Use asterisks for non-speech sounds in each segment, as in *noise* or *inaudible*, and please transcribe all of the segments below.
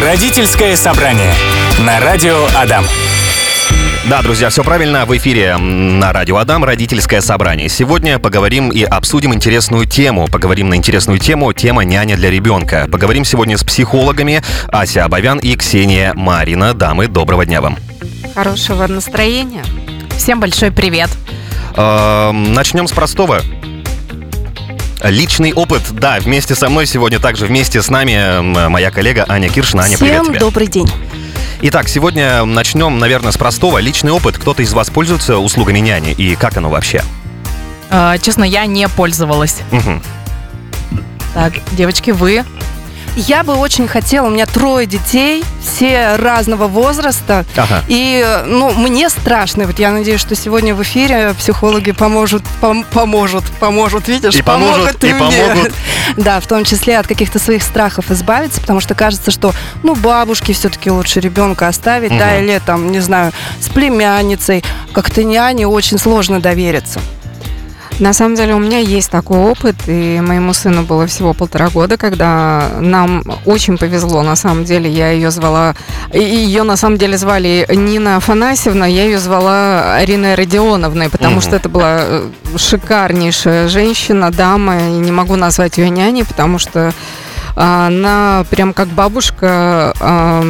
Родительское собрание на радио Адам. Да, друзья, все правильно. В эфире на радио Адам родительское собрание. Сегодня поговорим и обсудим интересную тему. Поговорим на интересную тему. Тема няня для ребенка. Поговорим сегодня с психологами Ася Абовян и Ксения Марина. Дамы, доброго дня вам. Хорошего настроения. Всем большой привет. Э, начнем с простого. Личный опыт, да, вместе со мной сегодня также вместе с нами моя коллега Аня Киршина. Аня, привет Всем тебе. добрый день. Итак, сегодня начнем, наверное, с простого. Личный опыт. Кто-то из вас пользуется услугами няни и как оно вообще? Э, Честно, я не пользовалась. Мгм. Так, девочки, вы? Я бы очень хотела, у меня трое детей, все разного возраста. Ага. И, ну, мне страшно. Вот я надеюсь, что сегодня в эфире психологи поможет, пом- поможет, поможет, видишь, И поможет, помогут и мне. помогут. *laughs* Да, в том числе от каких-то своих страхов избавиться, потому что кажется, что, ну, бабушке все-таки лучше ребенка оставить, да, Мгм. или там, не знаю, с племянницей. Как-то няне очень сложно довериться. На самом деле у меня есть такой опыт, и моему сыну было всего полтора года, когда нам очень повезло, на самом деле, я ее звала, ее на самом деле звали Нина Афанасьевна, я ее звала Ариной Родионовной, потому что это была э, шикарнейшая женщина, дама, и не могу назвать ее няней, потому что она прям как бабушка а,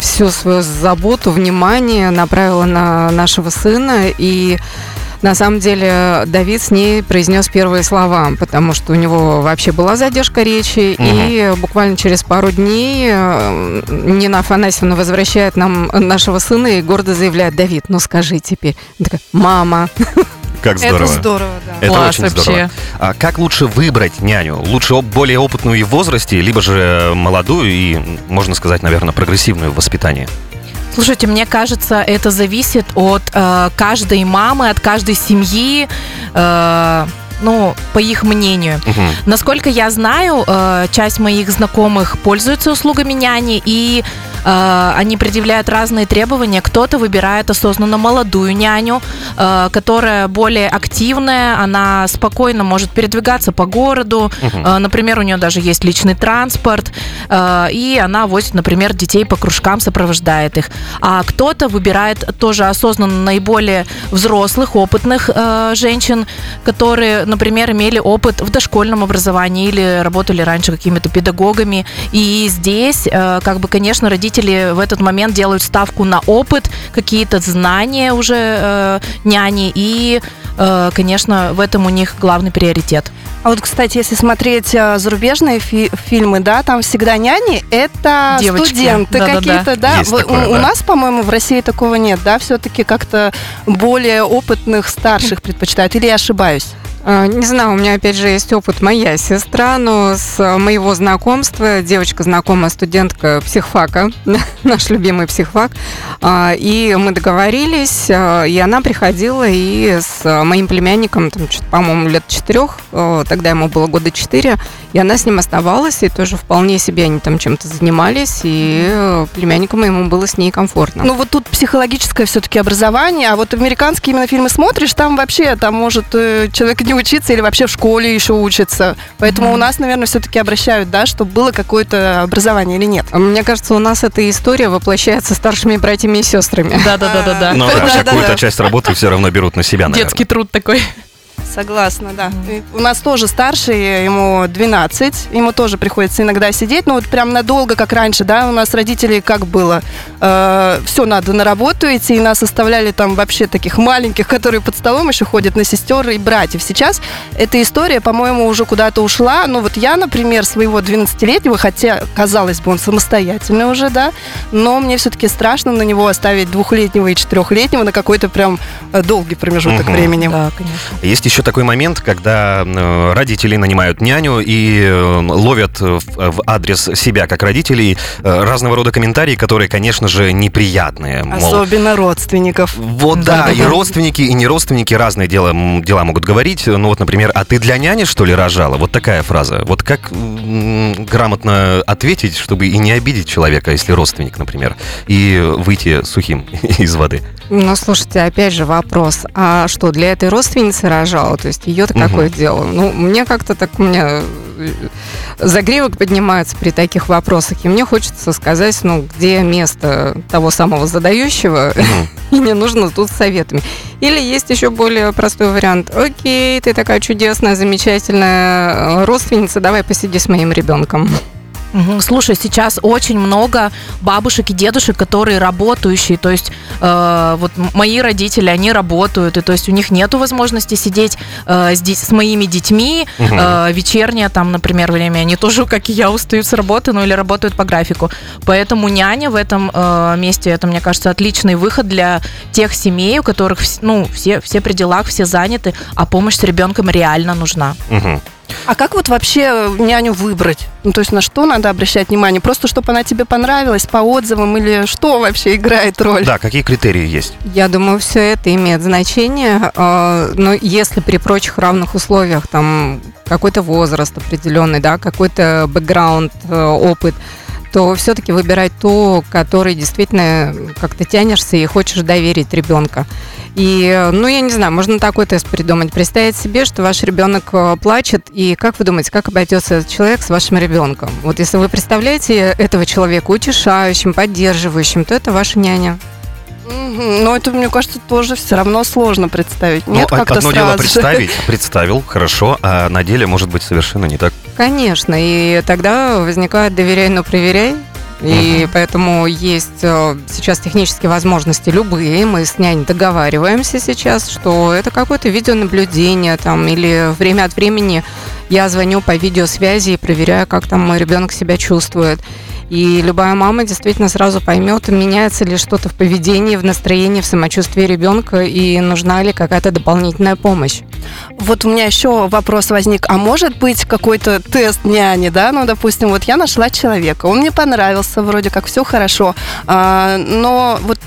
всю свою заботу, внимание направила на нашего сына, и на самом деле Давид с ней произнес первые слова, потому что у него вообще была задержка речи, и буквально через пару дней э, Нина Афанасьевна возвращает нам нашего сына и гордо заявляет, Давид, ну скажи теперь. Такая, мама. Как здорово. Это здорово, да. Это Класс очень вообще. здорово. А как лучше выбрать няню? Лучше более опытную и в возрасте, либо же молодую и, можно сказать, наверное, прогрессивную в воспитании? Слушайте, мне кажется, это зависит от э, каждой мамы, от каждой семьи, э, ну, по их мнению. Мгм. Насколько я знаю, э, часть моих знакомых пользуются услугами няни, и э, они предъявляют разные требования. Кто-то выбирает осознанно молодую няню, э, которая более активная, она спокойно может передвигаться по городу. Э, Например, у нее даже есть личный транспорт, э, и она возит, например, детей по кружкам, сопровождает их. А кто-то выбирает тоже осознанно наиболее взрослых, опытных э, женщин, которые, например, имели опыт в дошкольном образовании или работали раньше какими-то педагогами. И здесь, э, как бы, конечно, родители в этот момент делают ставку на опыт, какие-то знания уже э, няни, и, э, конечно, в этом у них главный приоритет. А вот, кстати, если смотреть а, зарубежные фи- фильмы, да, там всегда няни это Девочки. студенты Да-да-да. какие-то, да. Есть Вы- такое, у, у да. нас, по-моему, в России такого нет, да, все-таки как-то более опытных старших предпочитают. Или я ошибаюсь? А, Не знаю, у меня опять же есть опыт моя сестра, но с моего знакомства девочка знакомая студентка психфака, *laughs* наш любимый психфак, А, и мы договорились, а, и она приходила и с моим племянником, там, по-моему, лет четырех, тогда ему было года четыре, и она с ним оставалась, и тоже вполне себе они там чем-то занимались, и э, племяннику моему было с ней комфортно. Ну вот тут психологическое все-таки образование, а вот американские именно фильмы смотришь, там вообще там может э, человек не учиться или вообще в школе еще учится. Поэтому у нас, наверное, все-таки обращают, да, чтобы было какое-то образование или нет. Мне кажется, у нас эта история воплощается старшими братьями и сестрами. Да-да-да-да-да. Ну *laughs* да, Да-да-да. какую-то часть работы все равно берут на себя. Детский труд такой. Согласна, да. И У нас тоже старший, ему 12, ему тоже приходится иногда сидеть, ну вот прям надолго, как раньше, да, у нас родители как было, все надо на работу идти, и нас оставляли там вообще таких маленьких, которые под столом еще ходят на сестер и братьев. Сейчас эта история, по-моему, уже куда-то ушла, ну вот я, например, своего 12-летнего, хотя, казалось бы, он самостоятельный уже, да, но мне все-таки страшно на него оставить двухлетнего и четырехлетнего на какой-то прям э, долгий промежуток Мгм. времени. Да, конечно. Есть еще такой момент, когда э, родители нанимают няню и э, ловят в, в адрес себя как родителей э, разного рода комментарии, которые, конечно же, неприятные. Мол, Особенно родственников. Вот да, и родственники, и не родственники разные дела, дела могут говорить. Ну вот, например, а ты для няни, что ли, рожала? Вот такая фраза. Вот как грамотно ответить, чтобы и не обидеть человека, если родственник, например, и выйти сухим *laughs* из воды? Ну, слушайте, опять же вопрос. А что, для этой родственницы рожала? Рожала. То есть ее-то Мгм. какое дело? Ну, мне как-то так, у меня э, загривок поднимается при таких вопросах. И мне хочется сказать, ну, где место того самого задающего, Мгм. *laughs* и не нужно тут советами. Или есть еще более простой вариант. Окей, ты такая чудесная, замечательная э, родственница, давай посиди с моим ребенком. Мгм. Слушай, сейчас очень много бабушек и дедушек, которые работающие, то есть э, вот мои родители, они работают, и то есть у них нету возможности сидеть э, с, ди- с моими детьми Мгм. э, вечернее там, например, время, они тоже, как и я, устают с работы, ну или работают по графику, поэтому няня в этом э, месте, это, мне кажется, отличный выход для тех семей, у которых, ну, все, все при делах, все заняты, а помощь с ребенком реально нужна. Мгм. А как вот вообще няню выбрать? Ну, то есть на что надо обращать внимание? Просто чтобы она тебе понравилась по отзывам или что вообще играет роль? Да, какие критерии есть? Я думаю, все это имеет значение, э, но если при прочих равных условиях, там какой-то возраст определенный, да, какой-то бэкграунд, э, опыт, то все-таки выбирать то, который действительно как-то тянешься и хочешь доверить ребенка. И, э, ну, я не знаю, можно такой тест придумать. Представить себе, что ваш ребенок э, плачет, и как вы думаете, как обойдется этот человек с вашим ребенком? Вот если вы представляете этого человека утешающим, поддерживающим, то это ваша няня. Но это, мне кажется, тоже все равно сложно представить. Ну, Нет, од- как-то одно сразу дело представить, *laughs* представил, хорошо, а на деле может быть совершенно не так. Конечно, и тогда возникает доверяй, но проверяй. И поэтому есть э, сейчас технические возможности любые. Мы с няней договариваемся сейчас, что это какое-то видеонаблюдение там, или время от времени я звоню по видеосвязи и проверяю, как там мой ребенок себя чувствует. И любая мама действительно сразу поймет, меняется ли что-то в поведении, в настроении, в самочувствии ребенка и нужна ли какая-то дополнительная помощь. Вот у меня еще вопрос возник. А может быть какой-то тест няни, да? Ну, допустим, вот я нашла человека, он мне понравился, вроде как все хорошо, а, но вот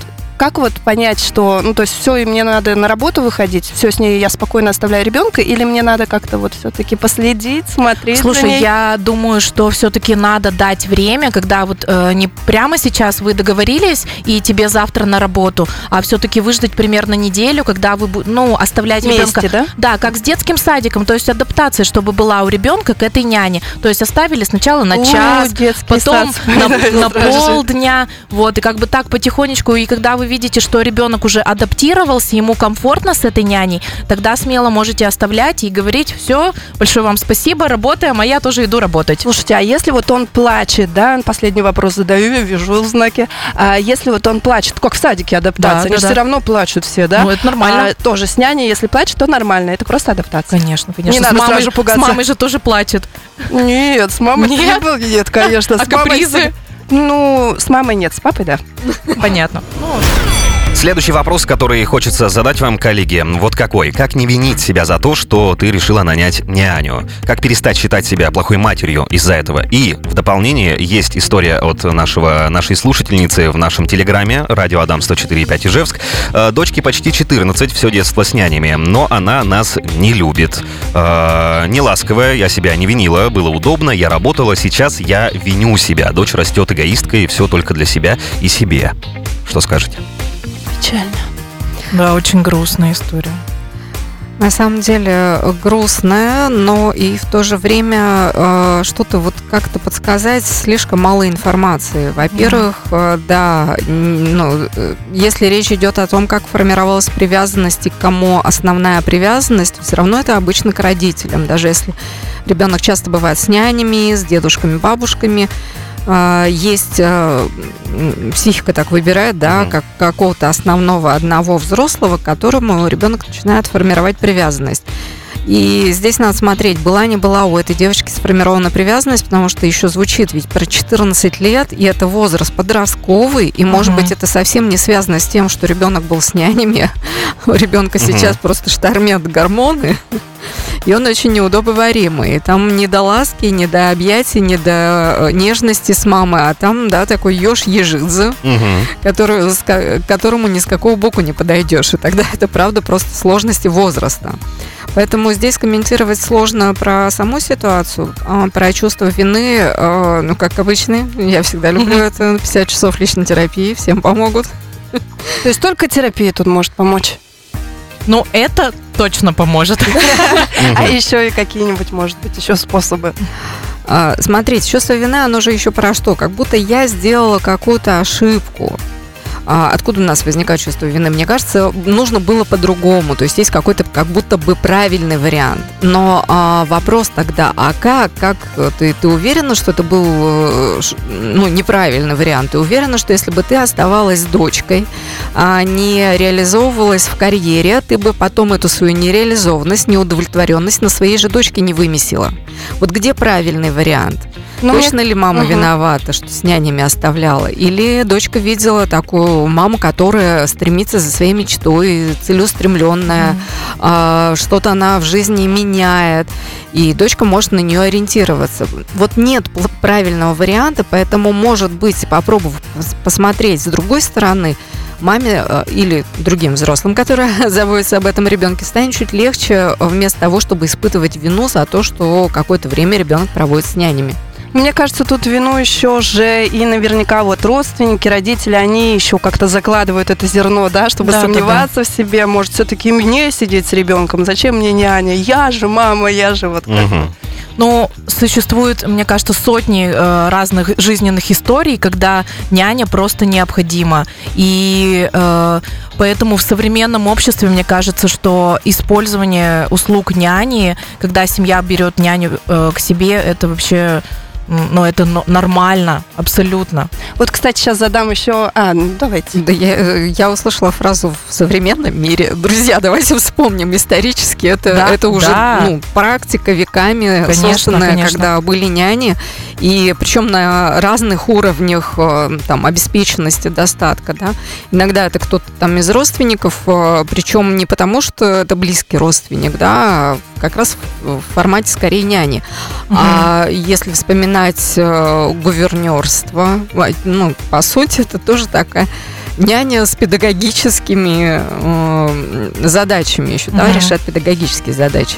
как вот понять, что, ну, то есть все, и мне надо на работу выходить, все с ней я спокойно оставляю ребенка, или мне надо как-то вот все-таки последить, смотреть за Слушай, ней? я думаю, что все-таки надо дать время, когда вот э, не прямо сейчас вы договорились и тебе завтра на работу, а все-таки выждать примерно неделю, когда вы, ну, оставлять Вместе, ребенка. да? Да, как с детским садиком, то есть адаптация, чтобы была у ребенка к этой няне. То есть оставили сначала на час, детский потом сад *laughs* на, на полдня, вот, и как бы так потихонечку, и когда вы видите, что ребенок уже адаптировался, ему комфортно с этой няней, тогда смело можете оставлять и говорить, все, большое вам спасибо, работаем, а я тоже иду работать. Слушайте, а если вот он плачет, да, последний вопрос задаю, я вижу знаки. А если вот он плачет, как в садике адаптация, Да, они да, же да. все равно плачут все, да? Ну, это нормально. А, тоже с няней, если плачет, то нормально, это просто адаптация. Конечно, конечно. Не с надо мамой, сразу пугаться. С мамой же тоже плачет. Нет, с мамой Нет? нет, конечно. А с капризы? Ну, с мамой нет, с папой, да. Понятно. Следующий вопрос, который хочется задать вам, коллеги, вот какой. Как не винить себя за то, что ты решила нанять няню? Как перестать считать себя плохой матерью из-за этого? И в дополнение есть история от нашего, нашей слушательницы в нашем телеграме «Радио Адам 104.5 Ижевск». Э, Дочке почти 14, все детство с нянями, но она нас не любит. Э, Не ласковая, я себя не винила, было удобно, я работала, сейчас я виню себя. Дочь растет эгоисткой, все только для себя и себе. Что скажете? Печально. Да, очень грустная история. На самом деле э, грустная, но и в то же время э, что-то вот как-то подсказать слишком мало информации. Во-первых, э, да, ну, э, если речь идет о том, как формировалась привязанность и к кому основная привязанность, все равно это обычно к родителям. Даже если ребенок часто бывает с нянями, с дедушками, бабушками, есть э, м, психика так выбирает, да, Мгм. как какого-то основного одного взрослого, к которому ребенок начинает формировать привязанность. И здесь надо смотреть, была не была у этой девочки сформирована привязанность, потому что еще звучит ведь про 14 лет, и это возраст подростковый, и, может Мгм. быть, это совсем не связано с тем, что ребенок был с нянями, у ребенка Мгм. сейчас просто штормят гормоны, и он очень неудобоваримый. Там не до ласки, не до объятий, не до э, нежности с мамой, а там, да, такой еж ежидзе, который, ко- к которому ни с какого боку не подойдешь. И тогда *laughs* это, правда, просто сложности возраста. Поэтому здесь комментировать сложно про саму ситуацию, а про чувство вины, э, ну, как обычно, я всегда люблю это, 50 часов личной терапии, всем помогут. То есть только терапия тут может помочь. Но это точно поможет. *laughs* А еще и какие-нибудь, может быть, еще способы. А, смотрите, чувство вины, оно же еще про что? Как будто я сделала какую-то ошибку. А откуда у нас возникает чувство вины? Мне кажется, нужно было по-другому. То есть есть какой-то как будто бы правильный вариант. Но а, вопрос тогда, а как? Как ты, ты уверена, что это был э, ну, неправильный вариант? Ты уверена, что если бы ты оставалась дочкой, а не реализовывалась в карьере, ты бы потом эту свою нереализованность, неудовлетворенность на своей же дочке не вымесила? Вот где правильный вариант? Ну, Точно мне- ли мама Мгм. виновата, что с нянями оставляла? Или дочка видела такую маму, которая стремится за своей мечтой, целеустремленная, а, что-то она в жизни меняет, и дочка может на нее ориентироваться. Вот нет правильного варианта, поэтому, может быть, попробовав пос- посмотреть с другой стороны, маме э, или другим взрослым, которые *laughs* заботятся об этом ребенке, станет чуть легче э, вместо того, чтобы испытывать вину за то, что какое-то время ребенок проводит с нянями. Мне кажется, тут вину еще же и наверняка вот родственники, родители, они еще как-то закладывают это зерно, да, чтобы Да, да, сомневаться в себе. Может, все-таки мне сидеть с ребенком? Зачем мне няня? Я же мама, я же вот. Мгм. Ну, существует, мне кажется, сотни э, разных жизненных историй, когда няня просто необходима. И э, поэтому в современном обществе, мне кажется, что использование услуг няни, когда семья берет няню э, к себе, это вообще ну, это но- нормально, абсолютно. Вот, кстати, сейчас задам еще... А, ну давайте. Да, я, э, я услышала фразу в современном мире. Друзья, давайте вспомним исторически. Это, Да, это уже да. ну, практика веками Конечно, созданная, конечно. когда были няни. И причем на разных уровнях э, там, обеспеченности, достатка. Да? Иногда это кто-то там из родственников, э, причем не потому, что это близкий родственник, да, а как раз в в формате скорее няни. А если вспоминать э, гувернерство, ну, по сути, это тоже такая няня с педагогическими э, задачами еще, да, решает педагогические задачи.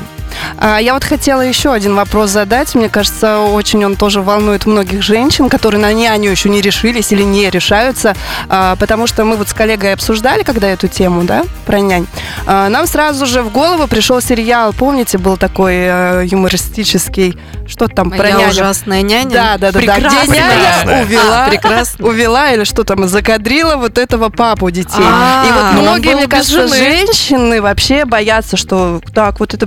А, я вот хотела еще один вопрос задать. Мне кажется, очень он тоже волнует многих женщин, которые на няню еще не решились или не решаются. А, потому что мы вот с коллегой обсуждали, когда эту тему, да, про нянь. А, нам сразу же в голову пришел сериал, помните, был такой э, юмористический, что там про Моя няню? ужасная няня. Да, да, да, да. Где Прекрасная. няня Прекрасная. увела, А, прекрасно. увела или что там, закадрила вот этого папу детей. А, и вот он многие, мне кажется, женщины вообще боятся, что так, вот эта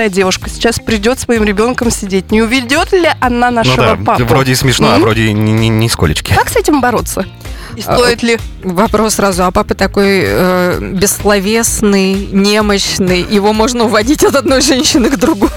привлекательная девушка сейчас придет с своим ребенком сидеть. Не уведет ли она Ну нашего да, папу? вроде и смешно, а М? вроде ни, ни, нисколечки. Как с этим бороться? И А, стоит ли? Вопрос сразу, а папа такой э, бессловесный, немощный, его можно уводить от одной женщины к другой.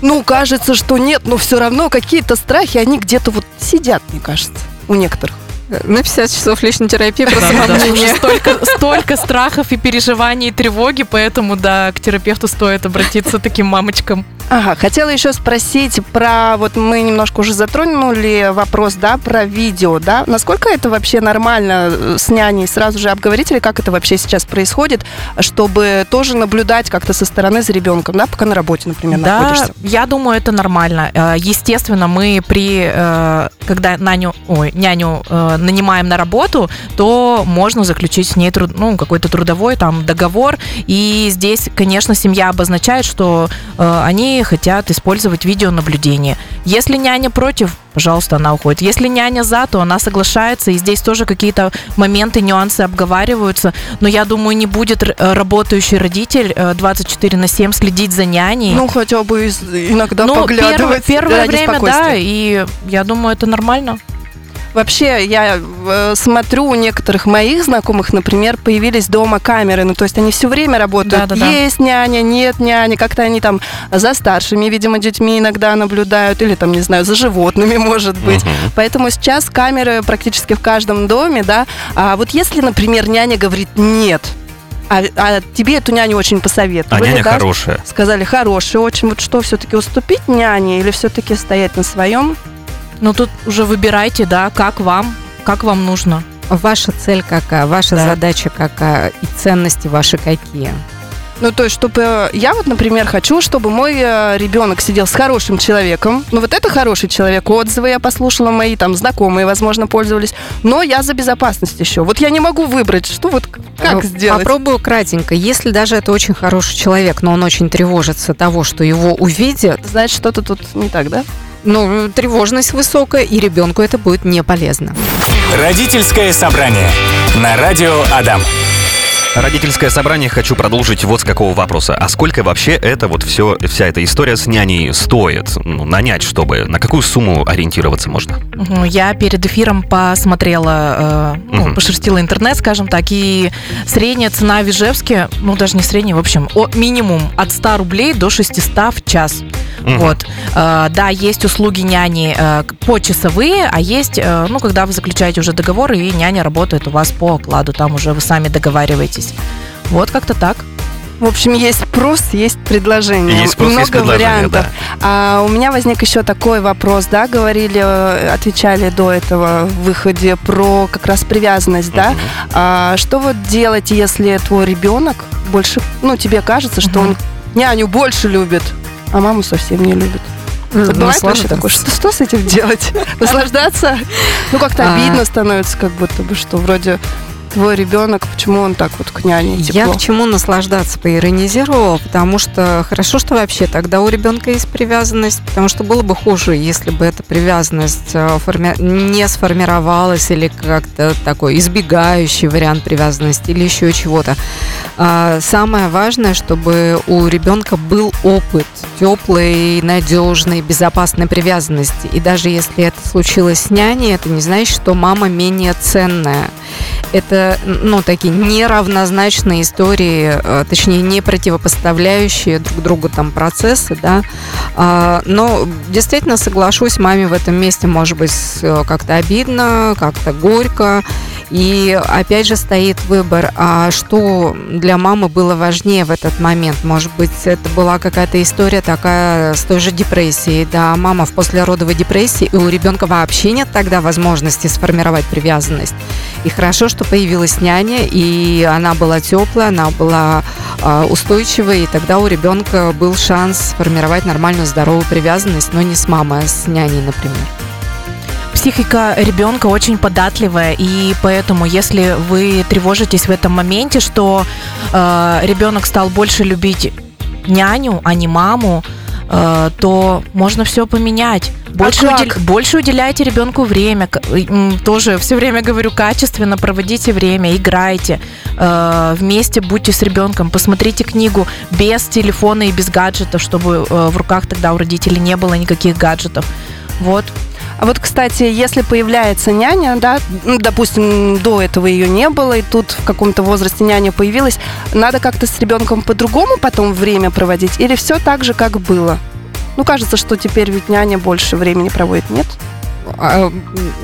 Ну, кажется, что нет, но все равно какие-то страхи, они где-то вот сидят, мне кажется, у некоторых. На 50 часов личной терапии про Да, да, столько, столько страхов и переживаний и тревоги, поэтому да, к терапевту стоит обратиться таким мамочкам. Ага, хотела еще спросить про, вот мы немножко уже затронули вопрос, да, про видео, да, насколько это вообще нормально э, с няней, сразу же обговорить, или как это вообще сейчас происходит, чтобы тоже наблюдать как-то со стороны за ребенком, да, пока на работе, например, Да, находишься. я думаю, это нормально. Э, Естественно, мы при, э, когда няню, ой, няню нанимаем на работу, то можно заключить с ней труд- ну, какой-то трудовой там договор. И здесь, конечно, семья обозначает, что э, они хотят использовать видеонаблюдение. Если няня против, пожалуйста, она уходит. Если няня за, то она соглашается. И здесь тоже какие-то моменты, нюансы обговариваются. Но я думаю, не будет э, работающий родитель э, 24 на 7 следить за няней. Ну, хотя бы иногда Ну, первое, поглядывать первое ради время, да, и я думаю, это нормально. Вообще, я э, смотрю, у некоторых моих знакомых, например, появились дома камеры. Ну, то есть они все время работают. Да-да-да. Есть няня, нет няни. Как-то они там за старшими, видимо, детьми иногда наблюдают. Или там, не знаю, за животными, *laughs* может быть. Мгм. Поэтому сейчас камеры практически в каждом доме, да. А вот если, например, няня говорит «нет», а, а тебе эту няню очень А посоветовали, няня да? хорошая. Сказали, хорошая очень. Вот что, все-таки уступить няне или все-таки стоять на своем? Ну, тут уже выбирайте, да, как вам, как вам нужно. Ваша цель какая? Ваша Да. задача какая? И ценности ваши какие? Ну, то есть, чтобы я вот, например, хочу, чтобы мой э, ребенок сидел с хорошим человеком. Ну, вот это хороший человек. Отзывы я послушала мои, там, знакомые, возможно, пользовались. Но я за безопасность еще. Вот я не могу выбрать, что вот как Э, сделать. Попробую кратенько. Если даже это очень хороший человек, но он очень тревожится того, что его увидят, Значит, что-то тут не так, да? Ну, тревожность высокая, и ребенку это будет не полезно. Родительское собрание на радио Адам. Родительское собрание хочу продолжить вот с какого вопроса. А сколько вообще это вот все, вся эта история с няней стоит? Ну, нанять, чтобы... На какую сумму ориентироваться можно? Я перед эфиром посмотрела, э, ну, Мгм. пошерстила интернет, скажем так, и средняя цена в Ижевске, ну, даже не средняя, в общем, о- минимум от 100 рублей до 600 в час. Мгм. Вот. Э, да, есть услуги няни э, почасовые, а есть, э, ну, когда вы заключаете уже договор, и няня работает у вас по окладу, там уже вы сами договариваетесь. Вот как-то так. В общем, есть спрос, есть предложение. Есть спрос, Много есть предложение, вариантов. А у меня возник еще такой вопрос, да, говорили, э, отвечали до этого в выходе про как раз привязанность, да. Мгм. А что вот делать, если твой ребенок больше, ну, тебе кажется, что Мгм. он няню больше любит, а маму совсем не любит? Вот бывает вообще такое, что, что с этим делать? *laughs* Наслаждаться? Ну, как-то А. обидно становится, как будто бы, что вроде твой ребенок, почему он так вот к няне Я тепло? к чему наслаждаться поиронизировала, потому что хорошо, что вообще тогда у ребенка есть привязанность, потому что было бы хуже, если бы эта привязанность э, форми- не сформировалась или как-то такой избегающий вариант привязанности или еще чего-то. А, Самое важное, чтобы у ребенка был опыт теплой, надежной, безопасной привязанности. И даже если это случилось с няней, это не значит, что мама менее ценная это, ну, такие неравнозначные истории, э, точнее, не противопоставляющие друг другу там процессы, да. А, Но действительно соглашусь, маме в этом месте может быть э, как-то обидно, как-то горько. И опять же стоит выбор, а что для мамы было важнее в этот момент? Может быть, это была какая-то история такая с той же депрессией, да, мама в послеродовой депрессии, и у ребенка вообще нет тогда возможности сформировать привязанность. И хорошо, что появилась няня, и она была теплая, она была а, устойчивой, и тогда у ребенка был шанс сформировать нормальную здоровую привязанность, но не с мамой, а с няней, например. Психика ребенка очень податливая, и поэтому, если вы тревожитесь в этом моменте, что э, ребенок стал больше любить няню, а не маму, э, то можно все поменять. Больше, как? удел- больше уделяйте ребенку время. М, Тоже все время говорю, качественно проводите время, играйте. э, вместе будьте с ребенком. Посмотрите книгу без телефона и без гаджетов, чтобы э, в руках тогда у родителей не было никаких гаджетов. Вот. А вот, кстати, если появляется няня, да, ну, допустим, до этого ее не было, и тут в каком-то возрасте няня появилась, надо как-то с ребенком по-другому потом время проводить, или все так же, как было? Ну, кажется, что теперь ведь няня больше времени проводит, нет? А,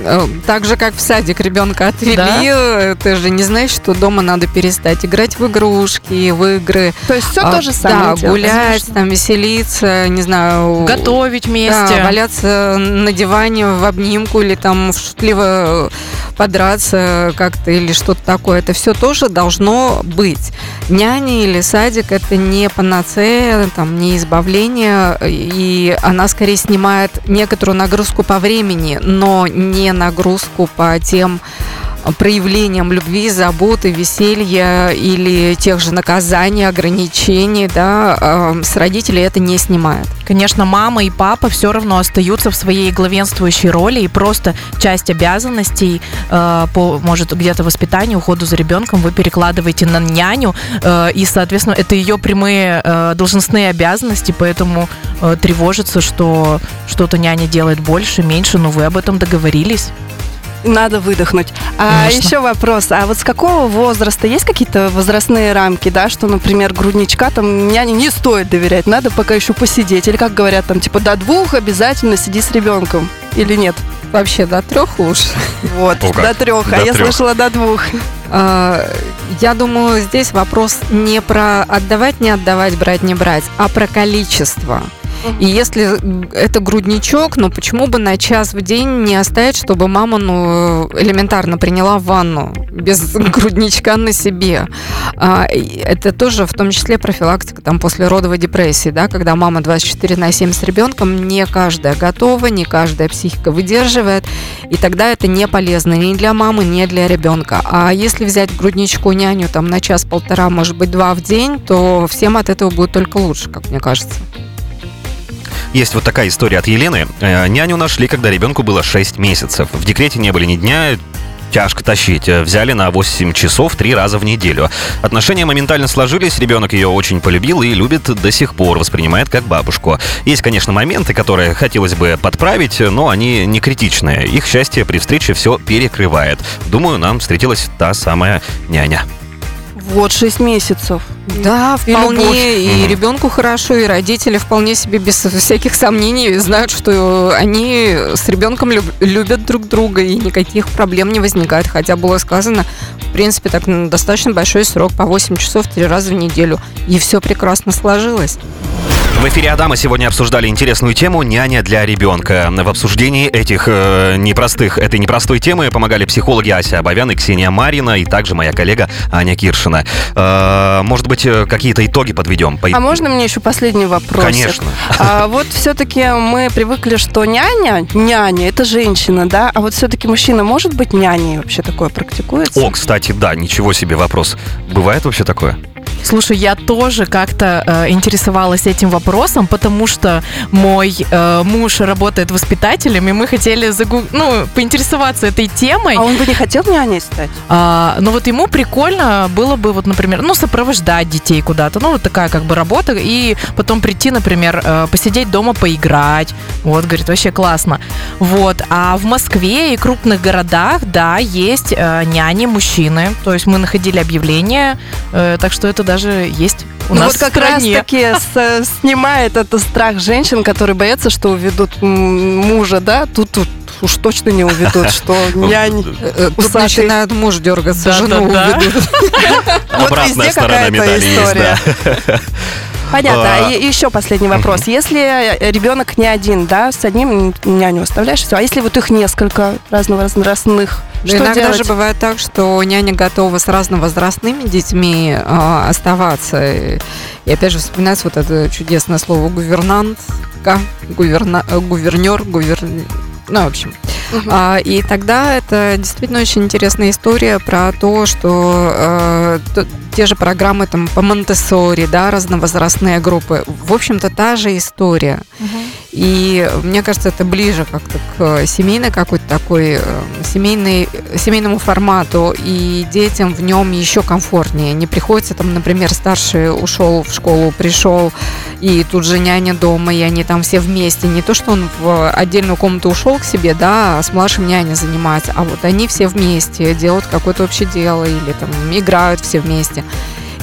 э, Так же, как в садик ребенка *laughs* отвели, Да. ты же не знаешь, что дома надо перестать играть в игрушки, в игры. То есть все А, то же самое. Да, делать. гулять, там, веселиться, не знаю. Готовить вместе. Да, валяться на диване в обнимку или там шутливо подраться как-то или что-то такое. Это все тоже должно быть. Няня или садик это не панацея, там, не избавление, и она скорее снимает некоторую нагрузку по времени, но не нагрузку по тем проявлением любви, заботы, веселья или тех же наказаний, ограничений, да, э, с родителей это не снимает. Конечно, мама и папа все равно остаются в своей главенствующей роли, и просто часть обязанностей э, по, может, где-то воспитанию, уходу за ребенком вы перекладываете на няню, э, и, соответственно, это ее прямые э, должностные обязанности, поэтому тревожится, что что-то няня делает больше, меньше, но вы об этом договорились. Надо выдохнуть. А Конечно. еще вопрос, а вот с какого возраста есть какие-то возрастные рамки, да, что, например, грудничка там няне не стоит доверять, надо пока еще посидеть, или как говорят там, типа до двух обязательно сиди с ребенком, или нет? Вообще до трех лучше. Вот, О, до трех, До а я трех. слышала до двух. А, Я думаю, здесь вопрос не про отдавать, не отдавать, брать, не брать, а про количество. И если это грудничок, ну почему бы на час в день не оставить, чтобы мама ну, элементарно приняла ванну без *laughs* грудничка на себе. А, это тоже в том числе профилактика там, после родовой депрессии, да, когда мама 24 на 7 с ребенком, не каждая готова, не каждая психика выдерживает, и тогда это не полезно ни для мамы, ни для ребенка. А если взять грудничку няню там на час-полтора, может быть, два в день, то всем от этого будет только лучше, как мне кажется. Есть вот такая история от Елены. Э, Няню нашли, когда ребенку было 6 месяцев. В декрете не были ни дня, тяжко тащить. Э, Взяли на 8 часов три раза в неделю. Отношения моментально сложились, ребенок ее очень полюбил и любит до сих пор, воспринимает как бабушку. Есть, конечно, моменты, которые хотелось бы подправить, но они не критичные. Их счастье при встрече все перекрывает. Думаю, нам встретилась та самая няня. Вот 6 месяцев. Да, И любовь. вполне. И, ребенку хорошо, и родители вполне себе без всяких сомнений знают, что они с ребенком люб- любят друг друга, и никаких проблем не возникает. Хотя было сказано, в принципе, так м, достаточно большой срок, по 8 часов три раза в неделю. И все прекрасно сложилось. В эфире Адама сегодня обсуждали интересную тему «Няня для ребенка». В обсуждении этих э, непростых, этой непростой темы помогали психологи Ася Абовян и Ксения Марина, и также моя коллега Аня Киршина. Э, может быть, э, какие-то итоги подведем? По- А можно мне еще последний вопрос? Конечно. А вот все-таки мы привыкли, что няня, няня это женщина, да? А вот все-таки мужчина может быть няней? Вообще такое практикуется? О, кстати, да, ничего себе вопрос. Бывает вообще такое? Слушай, я тоже как-то э, интересовалась этим вопросом, потому что мой э, муж работает воспитателем, и мы хотели загу- ну, поинтересоваться этой темой. А он бы не хотел няней стать? А, но вот ему прикольно было бы, вот, например, ну, сопровождать детей куда-то. Ну, вот такая как бы работа. И потом прийти, например, э, посидеть дома, поиграть. Вот, говорит, вообще классно. Вот. А в Москве и крупных городах, да, есть э, няни, мужчины. То есть мы находили объявление, э, так что это даже есть у ну нас вот как в стране. раз таки с- снимает это страх женщин, которые боятся, что уведут мужа, да? Тут, тут уж точно не уведут, что *laughs* нянь. Э, Тут Усатый. начинает муж дергаться, жену уведут. *laughs* Вот Обратная везде сторона какая-то медали есть, история. да. *laughs* Понятно. А, И еще последний вопрос. Если ребенок не один, да, с одним няню оставляешь, все. А если вот их несколько разновозрастных, Да что иногда делать? же бывает так, что няня готова с разновозрастными детьми э, оставаться. И, и опять же вспоминается вот это чудесное слово гувернантка, гуверна, э, гувернер, гувер... Ну, в общем. А, и тогда это действительно очень интересная история про то, что э, те же программы там по Монтессори, да, разновозрастные группы. В общем-то, та же история. И мне кажется, это ближе как-то к семейной какой-то такой, э, семейной, семейному формату, и детям в нем еще комфортнее. Не приходится там, например, старший ушел в школу, пришел, и тут же няня дома, и они там все вместе. Не то, что он в отдельную комнату ушел к себе, да, а с младшим няня занимается, а вот они все вместе делают какое-то общее дело или там играют все вместе.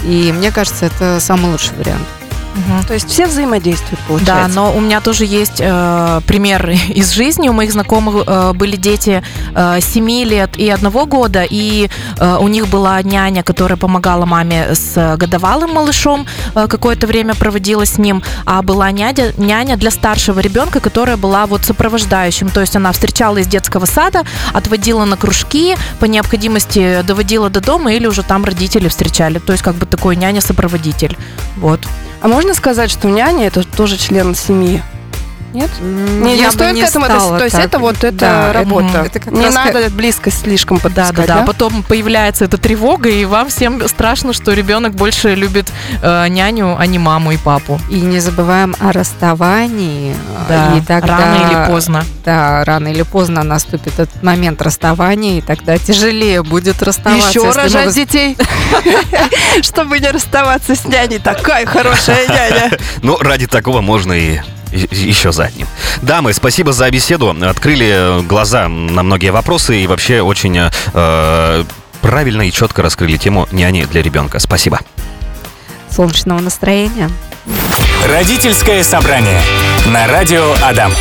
И мне кажется, это самый лучший вариант. Мгм. То есть все взаимодействуют, Да, получается. но у меня тоже есть э, пример *laughs* из жизни. У моих знакомых э, были дети э, 7 лет и одного года, и э, у них была няня, которая помогала маме с годовалым малышом, э, какое-то время проводила с ним, а была няня, няня для старшего ребенка, которая была вот сопровождающим. То есть она встречала из детского сада, отводила на кружки, по необходимости доводила до дома или уже там родители встречали. То есть как бы такой няня-сопроводитель. Вот. А можно сказать, что няня это тоже член семьи? Нет? Не, не Я бы стоит к этому стала. То есть так. это вот это Да, работа. это не раз надо близко слишком Да, подпускать, да, да. Потом появляется эта тревога, и вам всем страшно, что ребенок больше любит э, няню, а не маму и папу. И не забываем о расставании. Да, и тогда, рано или поздно. Да, рано или поздно наступит этот момент расставания, и тогда тяжелее будет расставаться. Еще мы рожать вос- детей, *laughs* чтобы не расставаться с няней. Такая хорошая няня. *laughs* Ну, ради такого можно и- еще задним. Дамы, спасибо за беседу. Открыли глаза на многие вопросы и вообще очень э, правильно и четко раскрыли тему няни для ребенка. Спасибо. Солнечного настроения. Родительское собрание на радио Адам.